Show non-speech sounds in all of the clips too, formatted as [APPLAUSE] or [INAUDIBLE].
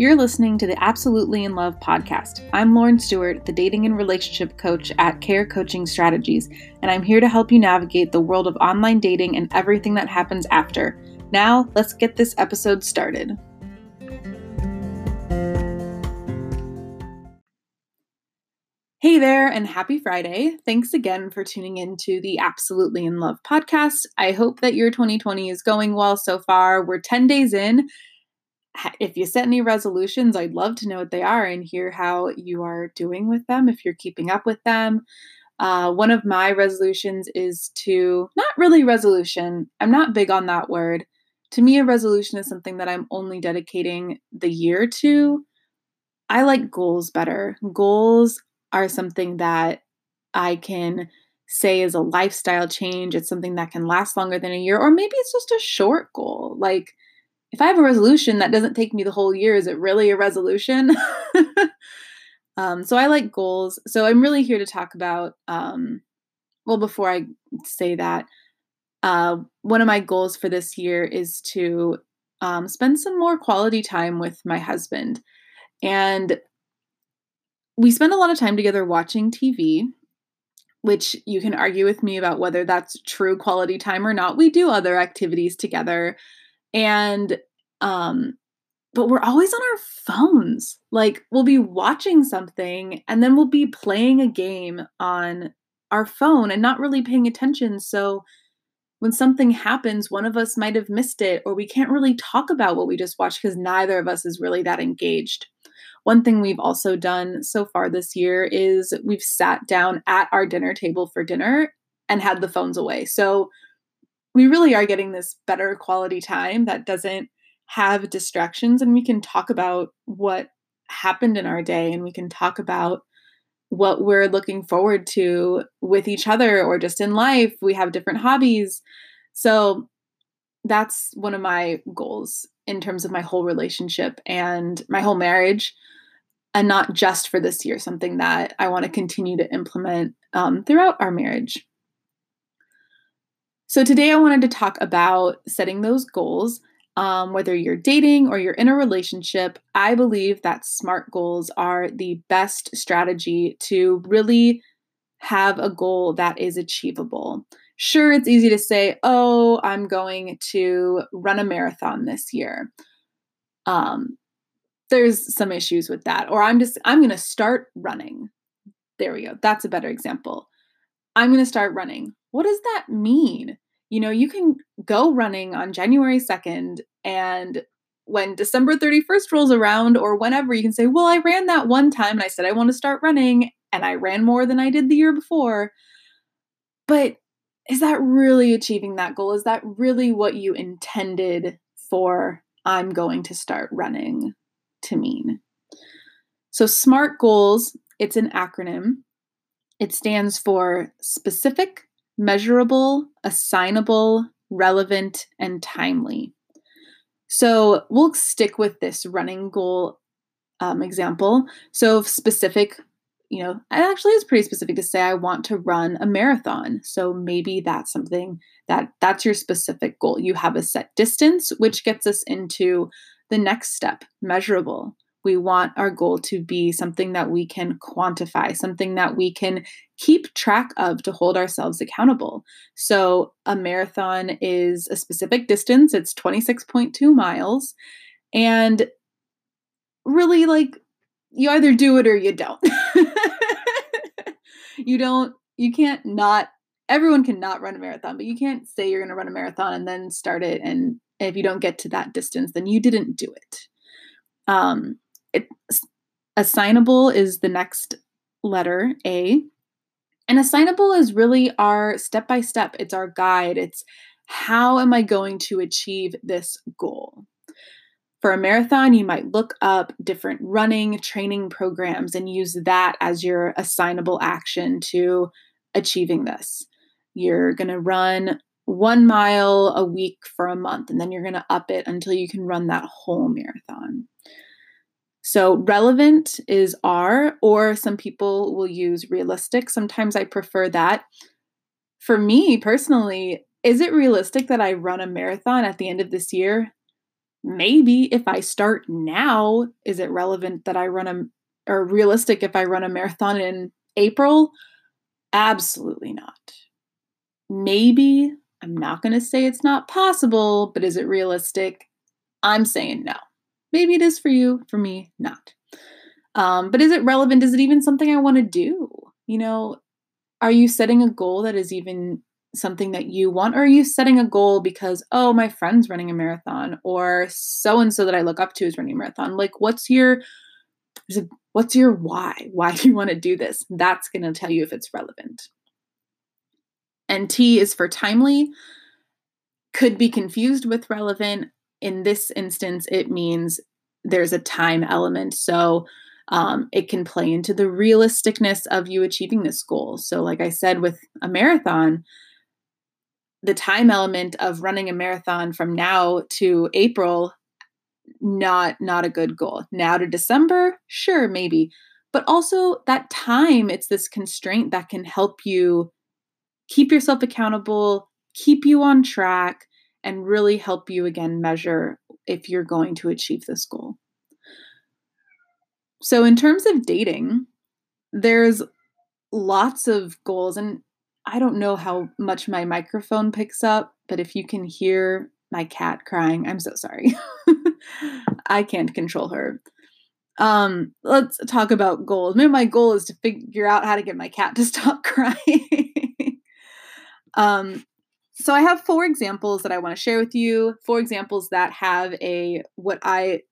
You're listening to the Absolutely in Love podcast. I'm Lauren Stewart, the dating and relationship coach at Care Coaching Strategies, and I'm here to help you navigate the world of online dating and everything that happens after. Now, let's get this episode started. Hey there, and happy Friday. Thanks again for tuning in to the Absolutely in Love podcast. I hope that your 2020 is going well so far. We're 10 days in, if you set any resolutions, I'd love to know what they are and hear how you are doing with them, if you're keeping up with them. Uh, one of my resolutions is to, not really resolution, I'm not big on that word. To me, a resolution is something that I'm only dedicating the year to. I like goals better. Goals are something that I can say is a lifestyle change. It's something that can last longer than a year, or maybe it's just a short goal. Like, if I have a resolution that doesn't take me the whole year, is it really a resolution? [LAUGHS] um, so I like goals. So I'm really here to talk about, um, well, before I say that, uh, one of my goals for this year is to um, spend some more quality time with my husband. And we spend a lot of time together watching TV, which you can argue with me about whether that's true quality time or not. We do other activities together and um but we're always on our phones. Like we'll be watching something and then we'll be playing a game on our phone and not really paying attention. So when something happens, one of us might have missed it, or we can't really talk about what we just watched because neither of us is really that engaged. One thing we've also done so far this year is we've sat down at our dinner table for dinner and had the phones away. So we really are getting this better quality time that doesn't have distractions and we can talk about what happened in our day and we can talk about what we're looking forward to with each other or just in life. We have different hobbies. So that's one of my goals in terms of my whole relationship and my whole marriage. And not just for this year, something that I want to continue to implement um, throughout our marriage. So, today I wanted to talk about setting those goals. Um, whether you're dating or you're in a relationship, I believe that SMART goals are the best strategy to really have a goal that is achievable. Sure, it's easy to say, oh, I'm going to run a marathon this year. Um, there's some issues with that. Or I'm just, I'm going to start running. There we go. That's a better example. I'm going to start running. What does that mean? You know, you can go running on January 2nd, and when December 31st rolls around or whenever, you can say, Well, I ran that one time and I said I want to start running, and I ran more than I did the year before. But is that really achieving that goal? Is that really what you intended for I'm going to start running to mean? So, SMART goals, it's an acronym. It stands for specific, measurable, assignable, relevant, and timely. So we'll stick with this running goal um, example. So specific, you know, it actually is pretty specific to say I want to run a marathon. So maybe that's something that that's your specific goal. You have a set distance, which gets us into the next step, measurable. We want our goal to be something that we can quantify, something that we can keep track of to hold ourselves accountable. So, a marathon is a specific distance, it's 26.2 miles. And really, like, you either do it or you don't. [LAUGHS] you don't, you can't not, everyone can not run a marathon, but you can't say you're going to run a marathon and then start it. And if you don't get to that distance, then you didn't do it. Um, it, assignable is the next letter, A. And assignable is really our step by step, it's our guide. It's how am I going to achieve this goal? For a marathon, you might look up different running training programs and use that as your assignable action to achieving this. You're going to run one mile a week for a month, and then you're going to up it until you can run that whole marathon. So relevant is R, or some people will use realistic. Sometimes I prefer that. For me personally, is it realistic that I run a marathon at the end of this year? maybe if I start now, is it relevant that I run a or realistic if I run a marathon in April? Absolutely not. Maybe I'm not going to say it's not possible, but is it realistic? I'm saying no. Maybe it is for you, for me, not. Um, but is it relevant? Is it even something I want to do? You know, are you setting a goal that is even something that you want or are you setting a goal because oh my friend's running a marathon or so and so that i look up to is running a marathon like what's your what's your why why do you want to do this that's going to tell you if it's relevant and t is for timely could be confused with relevant in this instance it means there's a time element so um, it can play into the realisticness of you achieving this goal so like i said with a marathon the time element of running a marathon from now to April not not a good goal. Now to December, sure, maybe. But also that time, it's this constraint that can help you keep yourself accountable, keep you on track, and really help you again measure if you're going to achieve this goal. So, in terms of dating, there's lots of goals, and I don't know how much my microphone picks up, but if you can hear my cat crying, I'm so sorry. [LAUGHS] I can't control her. Um, let's talk about goals. Maybe my goal is to figure out how to get my cat to [LAUGHS] stop crying. um, so I have four examples that I want to share with you. Four examples that have a what I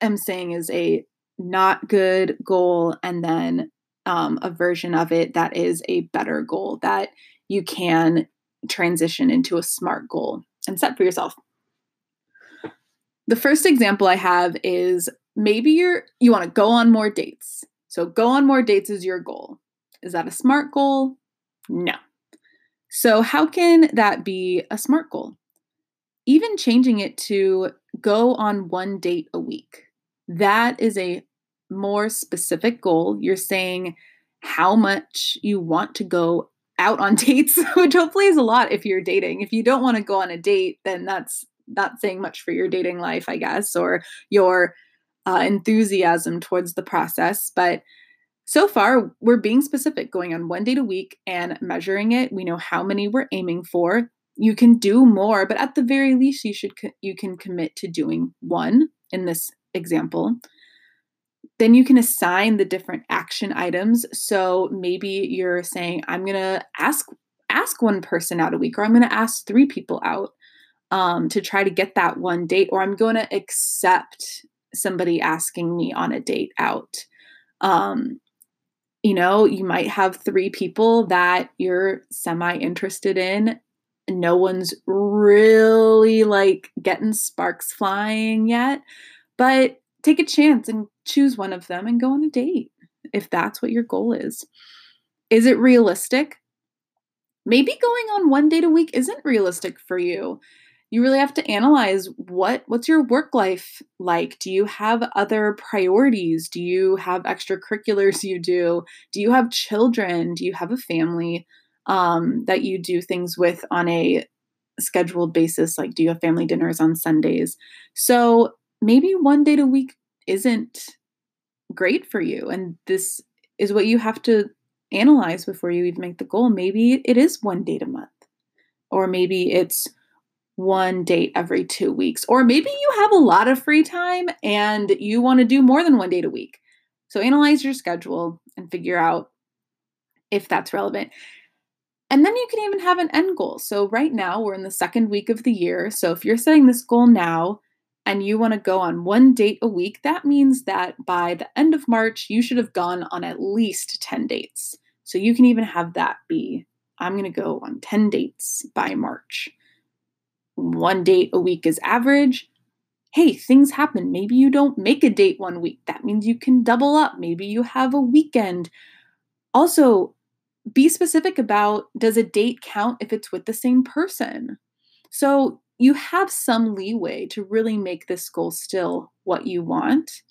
am saying is a not good goal and then um, a version of it that is a better goal that you can transition into a smart goal and set for yourself. The first example I have is maybe you're you want to go on more dates. So go on more dates is your goal. Is that a smart goal? No. So how can that be a smart goal? Even changing it to go on one date a week. That is a more specific goal. You're saying how much you want to go out on [LAUGHS] dates, which hopefully is a lot if you're dating. If you don't want to go on a date, then that's not saying much for your dating life, I guess, or your uh, enthusiasm towards the process. But so far, we're being specific, going on one date a week and measuring it. We know how many we're aiming for. You can do more, but at the very least, you should co- you can commit to doing one in this example then you can assign the different action items so maybe you're saying i'm to ask ask one person out a week or i'm to ask three people out um, to try to get that one date or i'm to accept somebody asking me on a date out um, you know you might have three people that you're semi interested in no one's really like getting sparks flying yet but take a chance and choose one of them and go on a date if that's what your goal is. Is it realistic? Maybe going on one date a week isn't realistic for you. You really have to analyze what what's your work life like? Do you have other priorities? Do you have extracurriculars you do? Do you have children? Do you have a family um, that you do things with on a scheduled basis? Like, do you have family dinners on Sundays? So maybe one date a week isn't great for you. And this is what you have to analyze before you even make the goal. Maybe it is one date a month, or maybe it's one date every two weeks, or maybe you have a lot of free time and you want to do more than one date a week. So analyze your schedule and figure out if that's relevant. And then you can even have an end goal. So, right now, we're in the second week of the year. So, if you're setting this goal now, and you want to go on one date a week, that means that by the end of March, you should have gone on at least 10 dates. So you can even have that be I'm going to go on 10 dates by March. One date a week is average. Hey, things happen. Maybe you don't make a date one week. That means you can double up. Maybe you have a weekend. Also, be specific about does a date count if it's with the same person? So you have some leeway to really make this goal still what you want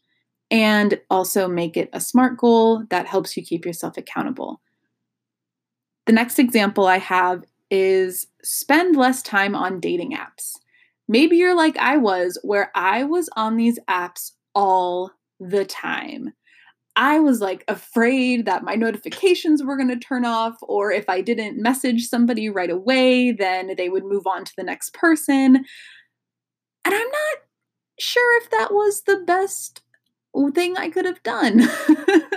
and also make it a smart goal that helps you keep yourself accountable. The next example I have is spend less time on dating apps. Maybe you're like I was, where I was on these apps all the time. I was like afraid that my notifications were going to turn off, or if I didn't message somebody right away, then they would move on to the next person. And I'm not sure if that was the best thing I could have done.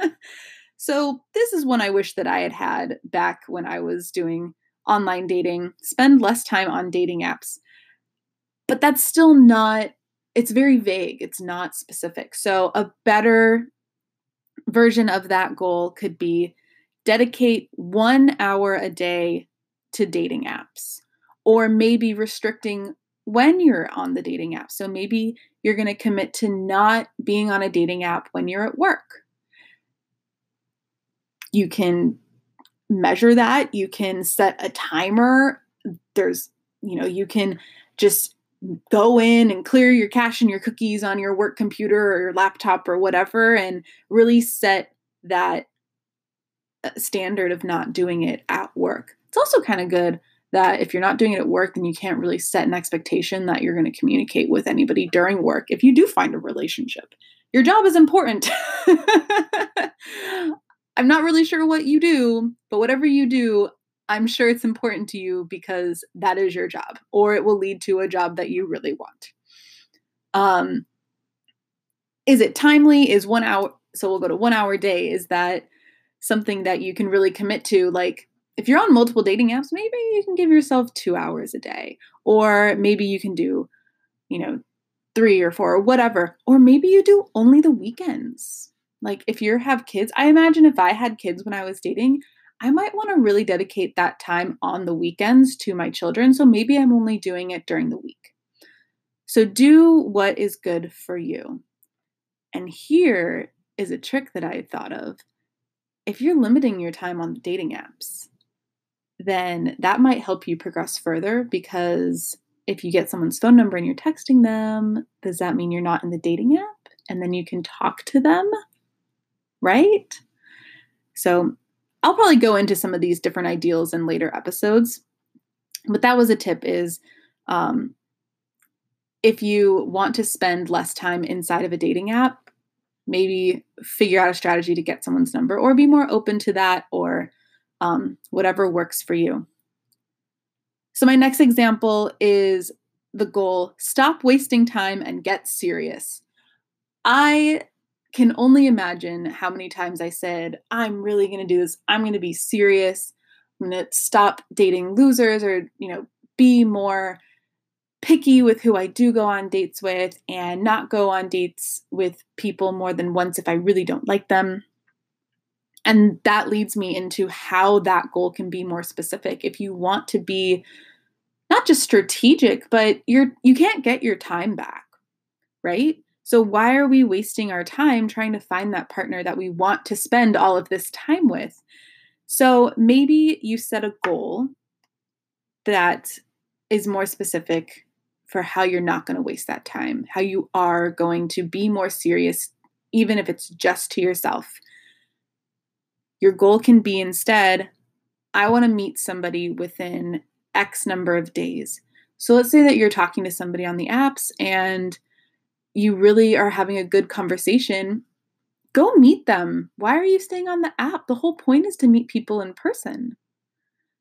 [LAUGHS] so, this is one I wish that I had had back when I was doing online dating, spend less time on dating apps. But that's still not, it's very vague, it's not specific. So, a better version of that goal could be dedicate one hour a day to dating apps, or maybe restricting when you're on the dating app. So maybe you're going to commit to not being on a dating app when you're at work. You can measure that, you can set a timer. There's, you know, you can just go in and clear your cache and your cookies on your work computer or your laptop or whatever and really set that uh, standard of not doing it at work. It's also kind of good that if you're not doing it at work, then you can't really set an expectation that you're going to communicate with anybody during work if you do find a relationship. Your job is important. [LAUGHS] I'm not really sure what you do, but whatever you do, I'm sure it's important to you because that is your job, or it will lead to a job that you really want. Um, is it timely? Is one hour? So we'll go to one hour day. Is that something that you can really commit to? Like, if you're on multiple dating apps, maybe you can give yourself two hours a day, or maybe you can do, you know, three or four or whatever, or maybe you do only the weekends. Like, if you have kids, I imagine if I had kids when I was dating, I might want to really dedicate that time on the weekends to my children. So maybe I'm only doing it during the week. So do what is good for you. And here is a trick that I thought of. If you're limiting your time on the dating apps, then that might help you progress further because if you get someone's phone number and you're texting them, does that mean you're not in the dating app? And then you can talk to them, right? So I'll probably go into some of these different ideals in later episodes. But that was a tip is um, if you want to spend less time inside of a dating app, maybe figure out a strategy to get someone's number or be more open to that or um, whatever works for you. So, my next example is the goal stop wasting time and get serious. I can only imagine how many times I said, I'm really going to do this. I'm going to be serious. I'm going to stop dating losers or, you know, be more picky with who I do go on dates with and not go on dates with people more than once if I really don't like them. And that leads me into how that goal can be more specific. If you want to be not just strategic, but you're you can't get your time back, right? So, why are we wasting our time trying to find that partner that we want to spend all of this time with? So, maybe you set a goal that is more specific for how you're not going to waste that time, how you are going to be more serious, even if it's just to yourself. Your goal can be instead, I want to meet somebody within X number of days. So let's say that you're talking to somebody on the apps and you really are having a good conversation, go meet them. Why are you staying on the app? The whole point is to meet people in person.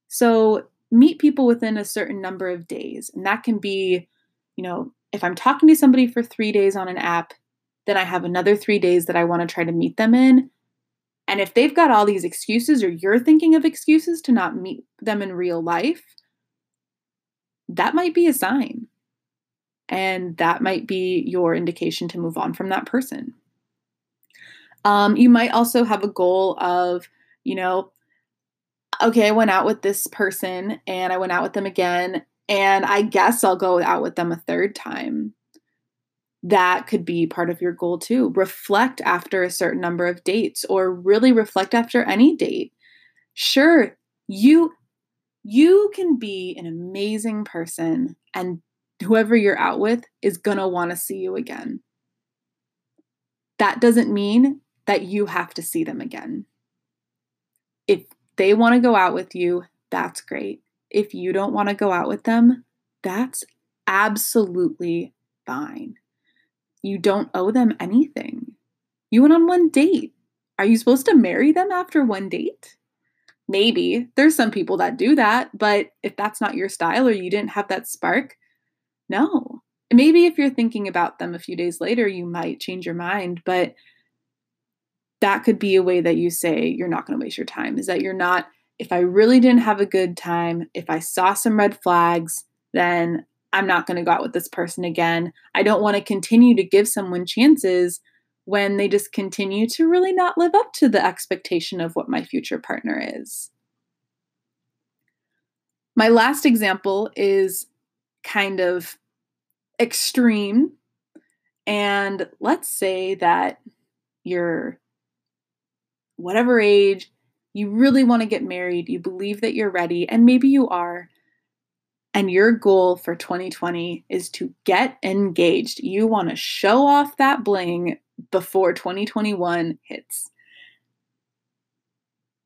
So meet people within a certain number of days. And that can be, you know, if I'm talking to somebody for three days on an app, then I have another three days that I want to try to meet them in. And if they've got all these excuses or you're thinking of excuses to not meet them in real life, that might be a sign. And that might be your indication to move on from that person. Um, you might also have a goal of, you know, okay, I went out with this person and I went out with them again, and I guess I'll go out with them a third time. That could be part of your goal too. Reflect after a certain number of dates or really reflect after any date. Sure, you you can be an amazing person and whoever you're out with is going to want to see you again. That doesn't mean that you have to see them again. If they want to go out with you, that's great. If you don't want to go out with them, that's absolutely fine. You don't owe them anything. You went on one date. Are you supposed to marry them after one date? Maybe. There's some people that do that, but if that's not your style or you didn't have that spark, no. Maybe if you're thinking about them a few days later, you might change your mind, but that could be a way that you say you're not going to waste your time is that you're not if I really didn't have a good time, if I saw some red flags, then I'm not going to go out with this person again. I don't want to continue to give someone chances when they just continue to really not live up to the expectation of what my future partner is. My last example is kind of extreme. And let's say that you're whatever age, you really want to get married, you believe that you're ready, and maybe you are. And your goal for 2020 is to get engaged. You want to show off that bling before 2021 hits.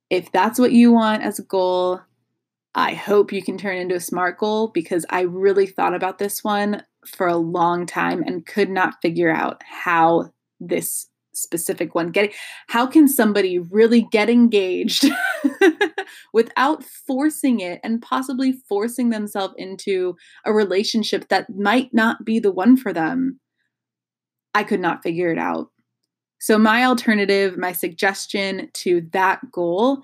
If that's what you want as a goal, I hope you can turn into a SMART goal because I really thought about this one for a long time and could not figure out how this specific one getting how can somebody really get engaged [LAUGHS] without forcing it and possibly forcing themselves into a relationship that might not be the one for them? I could not figure it out. So my alternative my suggestion to that goal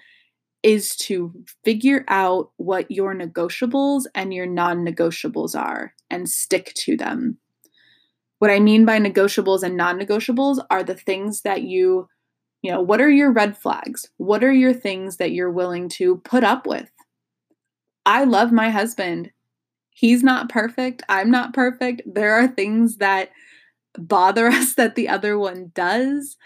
is to figure out what your negotiables and your non-negotiables are and stick to them what I mean by negotiables and non negotiables are the things that you, you know, what are your red flags? What are your things that you're willing to put up with? I love my husband. He's not perfect. I'm not perfect. There are things that bother [LAUGHS] us that the other one does,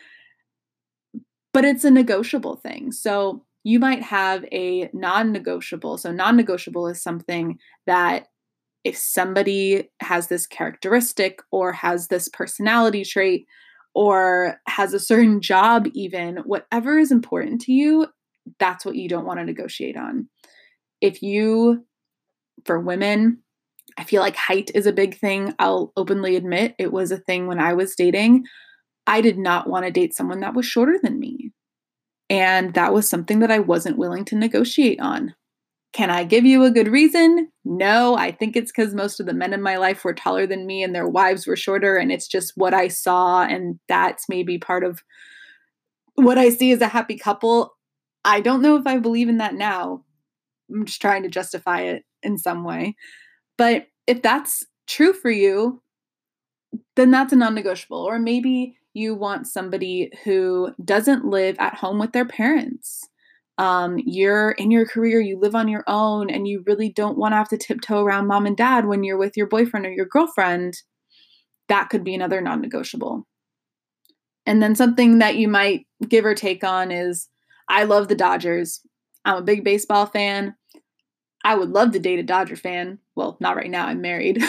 but it's a negotiable thing. So you might have a non negotiable. So, non negotiable is something that if somebody has this characteristic or has this personality trait or has a certain job, even whatever is important to you, that's what you don't want to negotiate on. If you, for women, I feel like height is a big thing. I'll openly admit it was a thing when I was dating. I did not want to date someone that was shorter than me. And that was something that I wasn't willing to negotiate on. Can I give you a good reason? No, I think it's because most of the men in my life were taller than me and their wives were shorter, and it's just what I saw, and that's maybe part of what I see as a happy couple. I don't know if I believe in that now. I'm just trying to justify it in some way. But if that's true for you, then that's a non negotiable. Or maybe you want somebody who doesn't live at home with their parents um, you're in your career, you live on your own, and you really don't want to have to tiptoe around mom and dad when you're with your boyfriend or your girlfriend, that could be another non negotiable. And then something that you might give or take on is I love the Dodgers. I'm a big baseball fan. I would love to date a Dodger fan. Well, not right now, I'm married.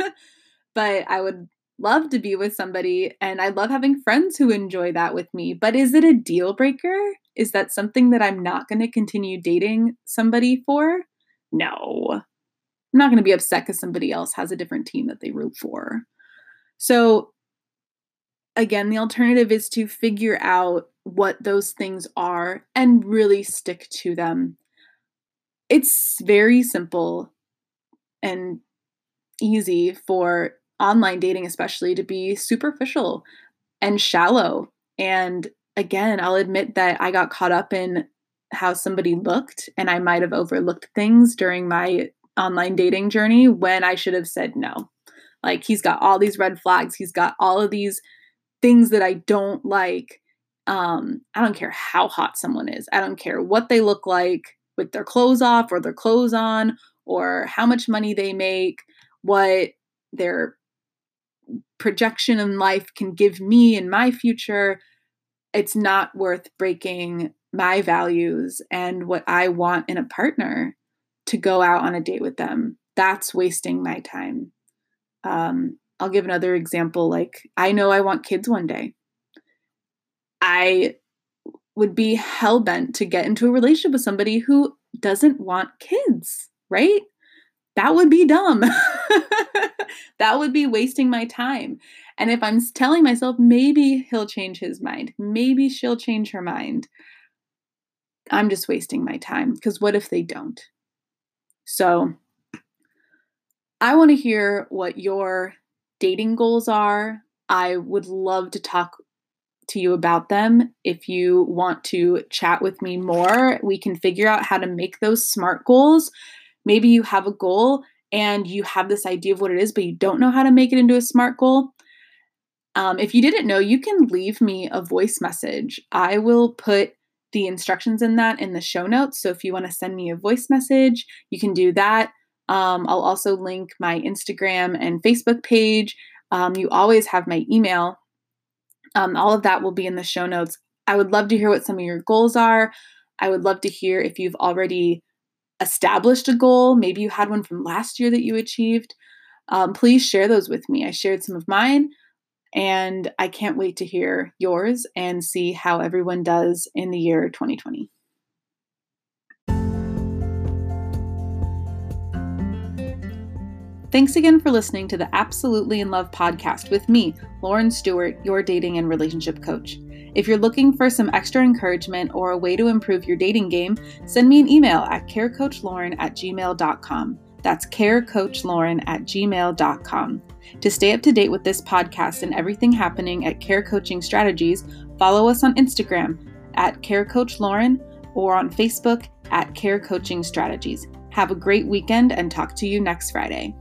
[LAUGHS] but I would love to be with somebody and I love having friends who enjoy that with me. But is it a deal breaker? Is that something that I'm not going to continue dating somebody for? No. I'm not going to be upset because somebody else has a different team that they root for. So, again, the alternative is to figure out what those things are and really stick to them. It's very simple and easy for online dating, especially, to be superficial and shallow. And again, I'll admit that I got caught up in how somebody looked and I might have overlooked things during my online dating journey when I should have said no. Like, he's got all these red flags, he's got all of these things that I don't like. Um, I don't care how hot someone is, I don't care what they look like with their clothes off or their clothes on, or how much money they make, what their projection in life can give me in my future, it's not worth breaking my values and what I want in a partner to go out on a date with them. That's wasting my time. Um, I'll give another example. Like, I know I want kids one day. I would be hell bent to get into a relationship with somebody who doesn't want kids, right? That would be dumb. [LAUGHS] that would be wasting my time. And if I'm telling myself, maybe he'll change his mind, maybe she'll change her mind, I'm just wasting my time because what if they don't? So I want to hear what your dating goals are. I would love to talk to you about them. If you want to chat with me more, we can figure out how to make those smart goals. Maybe you have a goal and you have this idea of what it is, but you don't know how to make it into a smart goal. Um, if you didn't know, you can leave me a voice message. I will put the instructions in that in the show notes. So if you want to send me a voice message, you can do that. Um, I'll also link my Instagram and Facebook page. Um, you always have my email. Um, all of that will be in the show notes. I would love to hear what some of your goals are. I would love to hear if you've already established a goal. Maybe you had one from last year that you achieved. Um, please share those with me. I shared some of mine, and I can't wait to hear yours and see how everyone does in the year 2020. Thanks again for listening to the Absolutely in Love podcast with me, Lauren Stewart, your dating and relationship coach. If you're looking for some extra encouragement or a way to improve your dating game, send me an email at carecoachlauren at gmail.com. That's carecoachlauren at gmail.com. To stay up to date with this podcast and everything happening at Care Coaching Strategies, follow us on Instagram at carecoachlauren or on Facebook at Care Coaching Strategies. Have a great weekend and talk to you next Friday.